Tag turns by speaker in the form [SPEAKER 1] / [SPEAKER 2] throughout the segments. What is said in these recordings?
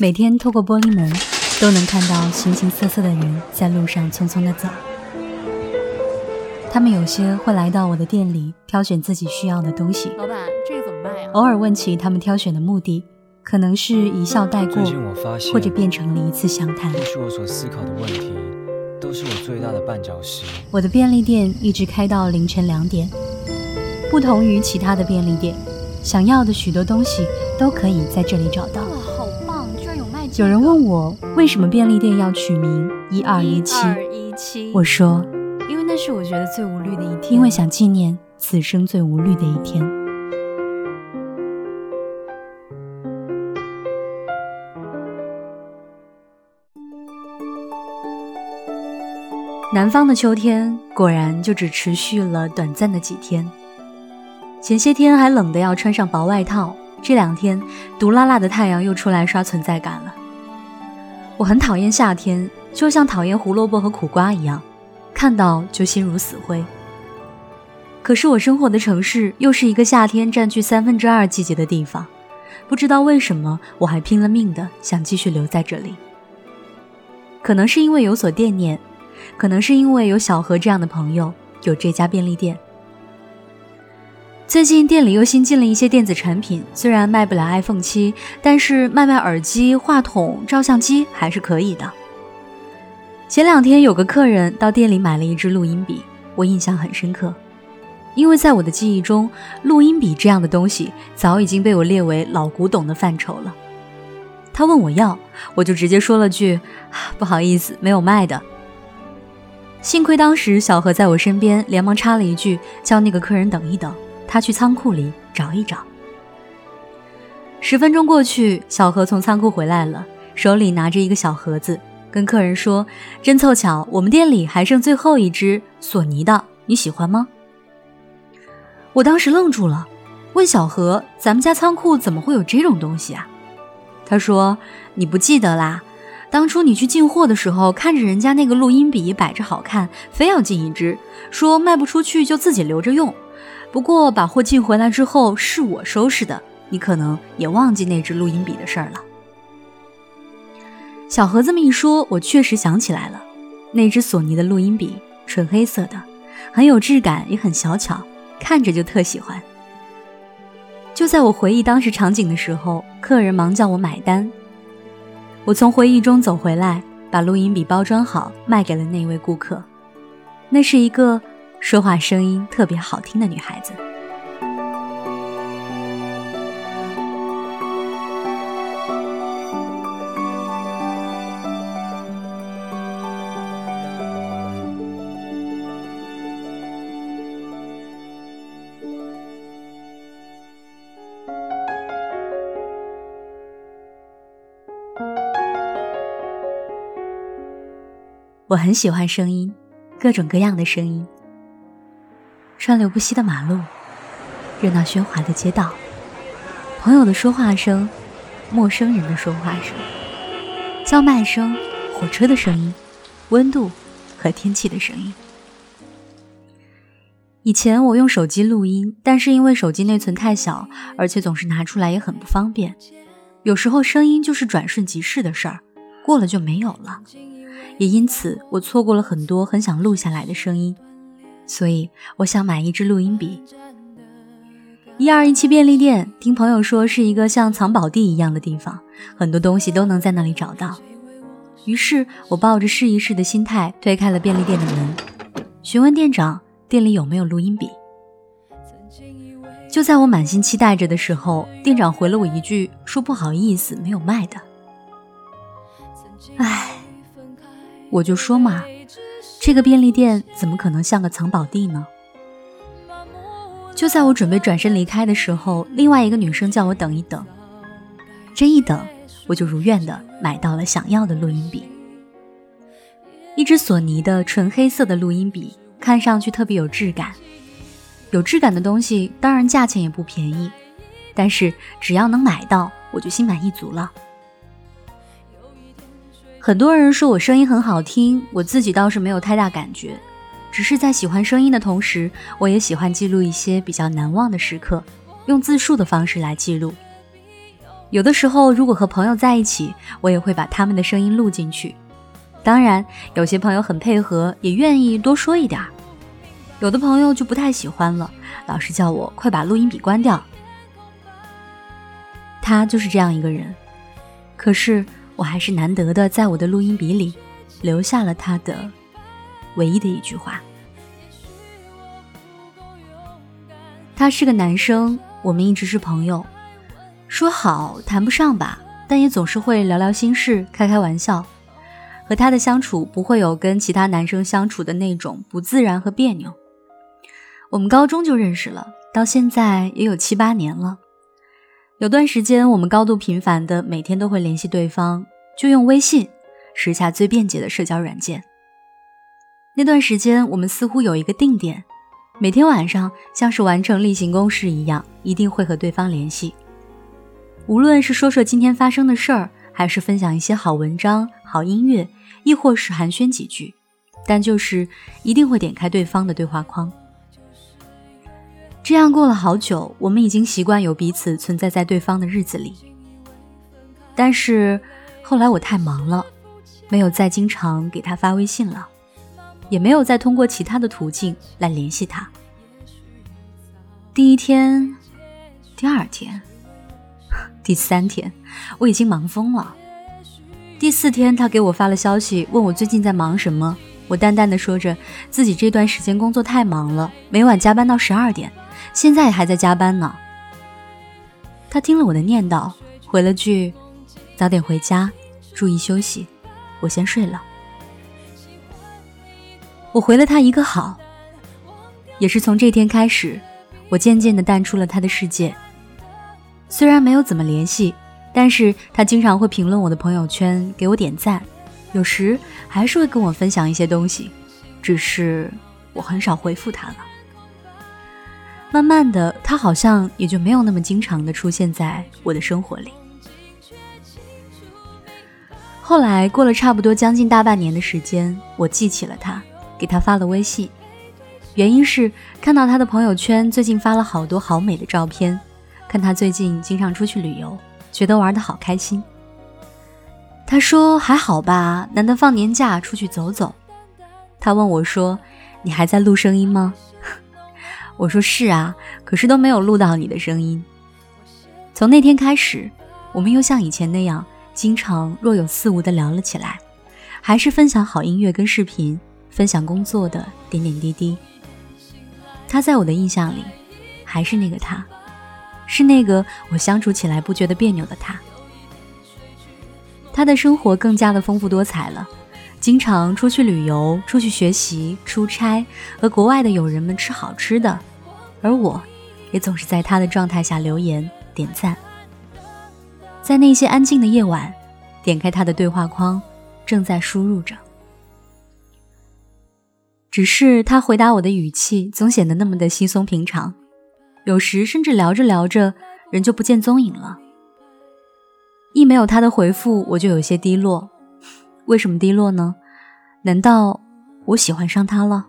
[SPEAKER 1] 每天透过玻璃门，都能看到形形色色的人在路上匆匆的走。他们有些会来到我的店里挑选自己需要的东西。
[SPEAKER 2] 老板，这个怎么卖呀？
[SPEAKER 1] 偶尔问起他们挑选的目的，可能是一笑带过，或者变成了一次详谈。
[SPEAKER 3] 或许我所思考的问题，都是我最大的绊脚石。
[SPEAKER 1] 我的便利店一直开到凌晨两点，不同于其他的便利店，想要的许多东西都可以在这里找到。
[SPEAKER 2] 有
[SPEAKER 1] 人问我为什么便利店要取名一二一七？我说，因为。
[SPEAKER 2] 那是我觉得最无虑的一天，
[SPEAKER 1] 因为想纪念此生最无虑的一天。南方的秋天果然就只持续了短暂的几天，前些天还冷得要穿上薄外套，这两天毒辣辣的太阳又出来刷存在感了。我很讨厌夏天，就像讨厌胡萝卜和苦瓜一样。看到就心如死灰。可是我生活的城市又是一个夏天占据三分之二季节的地方，不知道为什么我还拼了命的想继续留在这里。可能是因为有所惦念，可能是因为有小何这样的朋友，有这家便利店。最近店里又新进了一些电子产品，虽然卖不了 iPhone 七，但是卖卖耳机、话筒、照相机还是可以的。前两天有个客人到店里买了一支录音笔，我印象很深刻，因为在我的记忆中，录音笔这样的东西早已经被我列为老古董的范畴了。他问我要，我就直接说了句：“ 不好意思，没有卖的。”幸亏当时小何在我身边，连忙插了一句：“叫那个客人等一等，他去仓库里找一找。”十分钟过去，小何从仓库回来了，手里拿着一个小盒子。跟客人说，真凑巧，我们店里还剩最后一只索尼的，你喜欢吗？我当时愣住了，问小何：“咱们家仓库怎么会有这种东西啊？”他说：“你不记得啦？当初你去进货的时候，看着人家那个录音笔摆着好看，非要进一支，说卖不出去就自己留着用。不过把货进回来之后是我收拾的，你可能也忘记那只录音笔的事儿了。”小何这么一说，我确实想起来了，那只索尼的录音笔，纯黑色的，很有质感，也很小巧，看着就特喜欢。就在我回忆当时场景的时候，客人忙叫我买单。我从回忆中走回来，把录音笔包装好，卖给了那位顾客。那是一个说话声音特别好听的女孩子。我很喜欢声音，各种各样的声音。川流不息的马路，热闹喧哗的街道，朋友的说话声，陌生人的说话声，叫卖声，火车的声音，温度和天气的声音。以前我用手机录音，但是因为手机内存太小，而且总是拿出来也很不方便，有时候声音就是转瞬即逝的事儿，过了就没有了。也因此，我错过了很多很想录下来的声音，所以我想买一支录音笔。一二一七便利店，听朋友说是一个像藏宝地一样的地方，很多东西都能在那里找到。于是我抱着试一试的心态推开了便利店的门，询问店长店里有没有录音笔。就在我满心期待着的时候，店长回了我一句，说不好意思，没有卖的。唉。我就说嘛，这个便利店怎么可能像个藏宝地呢？就在我准备转身离开的时候，另外一个女生叫我等一等。这一等，我就如愿的买到了想要的录音笔，一支索尼的纯黑色的录音笔，看上去特别有质感。有质感的东西，当然价钱也不便宜，但是只要能买到，我就心满意足了。很多人说我声音很好听，我自己倒是没有太大感觉，只是在喜欢声音的同时，我也喜欢记录一些比较难忘的时刻，用自述的方式来记录。有的时候，如果和朋友在一起，我也会把他们的声音录进去。当然，有些朋友很配合，也愿意多说一点儿；有的朋友就不太喜欢了，老是叫我快把录音笔关掉。他就是这样一个人，可是我还是难得的在我的录音笔里留下了他的唯一的一句话。他是个男生，我们一直是朋友。说好谈不上吧，但也总是会聊聊心事，开开玩笑。和他的相处不会有跟其他男生相处的那种不自然和别扭。我们高中就认识了，到现在也有七八年了。有段时间我们高度频繁的每天都会联系对方，就用微信，时下最便捷的社交软件。那段时间我们似乎有一个定点，每天晚上像是完成例行公事一样，一定会和对方联系。无论是说说今天发生的事儿，还是分享一些好文章、好音乐，亦或是寒暄几句，但就是一定会点开对方的对话框。这样过了好久，我们已经习惯有彼此存在在对方的日子里。但是后来我太忙了，没有再经常给他发微信了，也没有再通过其他的途径来联系他。第一天，第二天。第三天，我已经忙疯了。第四天，他给我发了消息，问我最近在忙什么。我淡淡的说着自己这段时间工作太忙了，每晚加班到十二点，现在还在加班呢。他听了我的念叨，回了句：“早点回家，注意休息，我先睡了。”我回了他一个好。也是从这天开始，我渐渐的淡出了他的世界。虽然没有怎么联系，但是他经常会评论我的朋友圈，给我点赞，有时还是会跟我分享一些东西，只是我很少回复他了。慢慢的，他好像也就没有那么经常的出现在我的生活里。后来过了差不多将近大半年的时间，我记起了他，给他发了微信，原因是看到他的朋友圈最近发了好多好美的照片。看他最近经常出去旅游，觉得玩的好开心。他说还好吧，难得放年假出去走走。他问我说：“你还在录声音吗？” 我说：“是啊，可是都没有录到你的声音。”从那天开始，我们又像以前那样，经常若有似无的聊了起来，还是分享好音乐跟视频，分享工作的点点滴滴。他在我的印象里，还是那个他。是那个我相处起来不觉得别扭的他。他的生活更加的丰富多彩了，经常出去旅游、出去学习、出差，和国外的友人们吃好吃的，而我，也总是在他的状态下留言点赞。在那些安静的夜晚，点开他的对话框，正在输入着。只是他回答我的语气总显得那么的稀松平常。有时甚至聊着聊着，人就不见踪影了。一没有他的回复，我就有些低落。为什么低落呢？难道我喜欢上他了？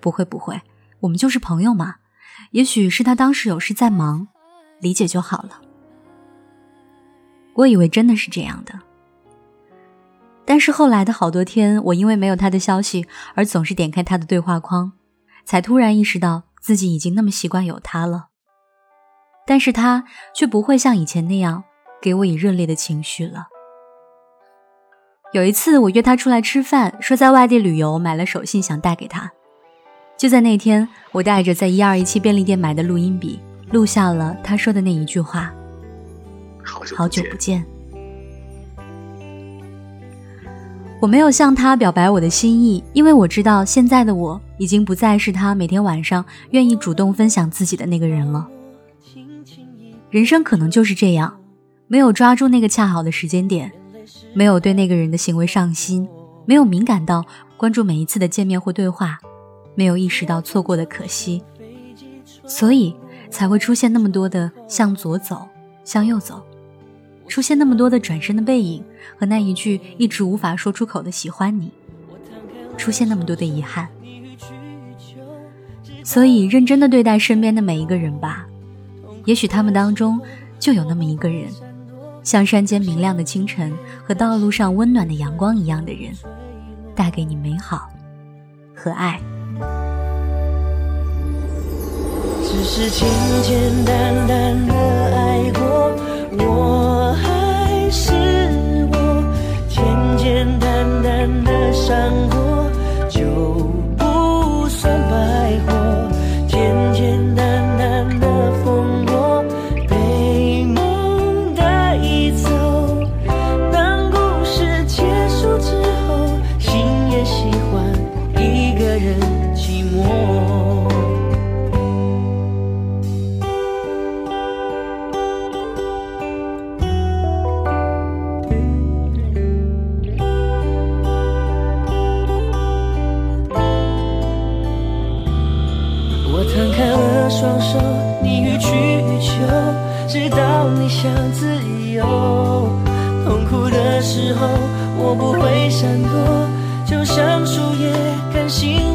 [SPEAKER 1] 不会不会，我们就是朋友嘛。也许是他当时有事在忙，理解就好了。我以为真的是这样的，但是后来的好多天，我因为没有他的消息，而总是点开他的对话框，才突然意识到。自己已经那么习惯有他了，但是他却不会像以前那样给我以热烈的情绪了。有一次，我约他出来吃饭，说在外地旅游买了手信想带给他。就在那天，我带着在一二一七便利店买的录音笔，录下了他说的那一句话：“好久不见。”我没有向他表白我的心意，因为我知道现在的我已经不再是他每天晚上愿意主动分享自己的那个人了。人生可能就是这样，没有抓住那个恰好的时间点，没有对那个人的行为上心，没有敏感到关注每一次的见面或对话，没有意识到错过的可惜，所以才会出现那么多的向左走，向右走。出现那么多的转身的背影和那一句一直无法说出口的喜欢你，出现那么多的遗憾，所以认真的对待身边的每一个人吧，也许他们当中就有那么一个人，像山间明亮的清晨和道路上温暖的阳光一样的人，带给你美好和爱。
[SPEAKER 4] 只是简简单单的爱过，我还是我，简简单单的伤过张开了双手，你予取予求，直到你想自由。痛苦的时候，我不会闪躲，就像树叶甘心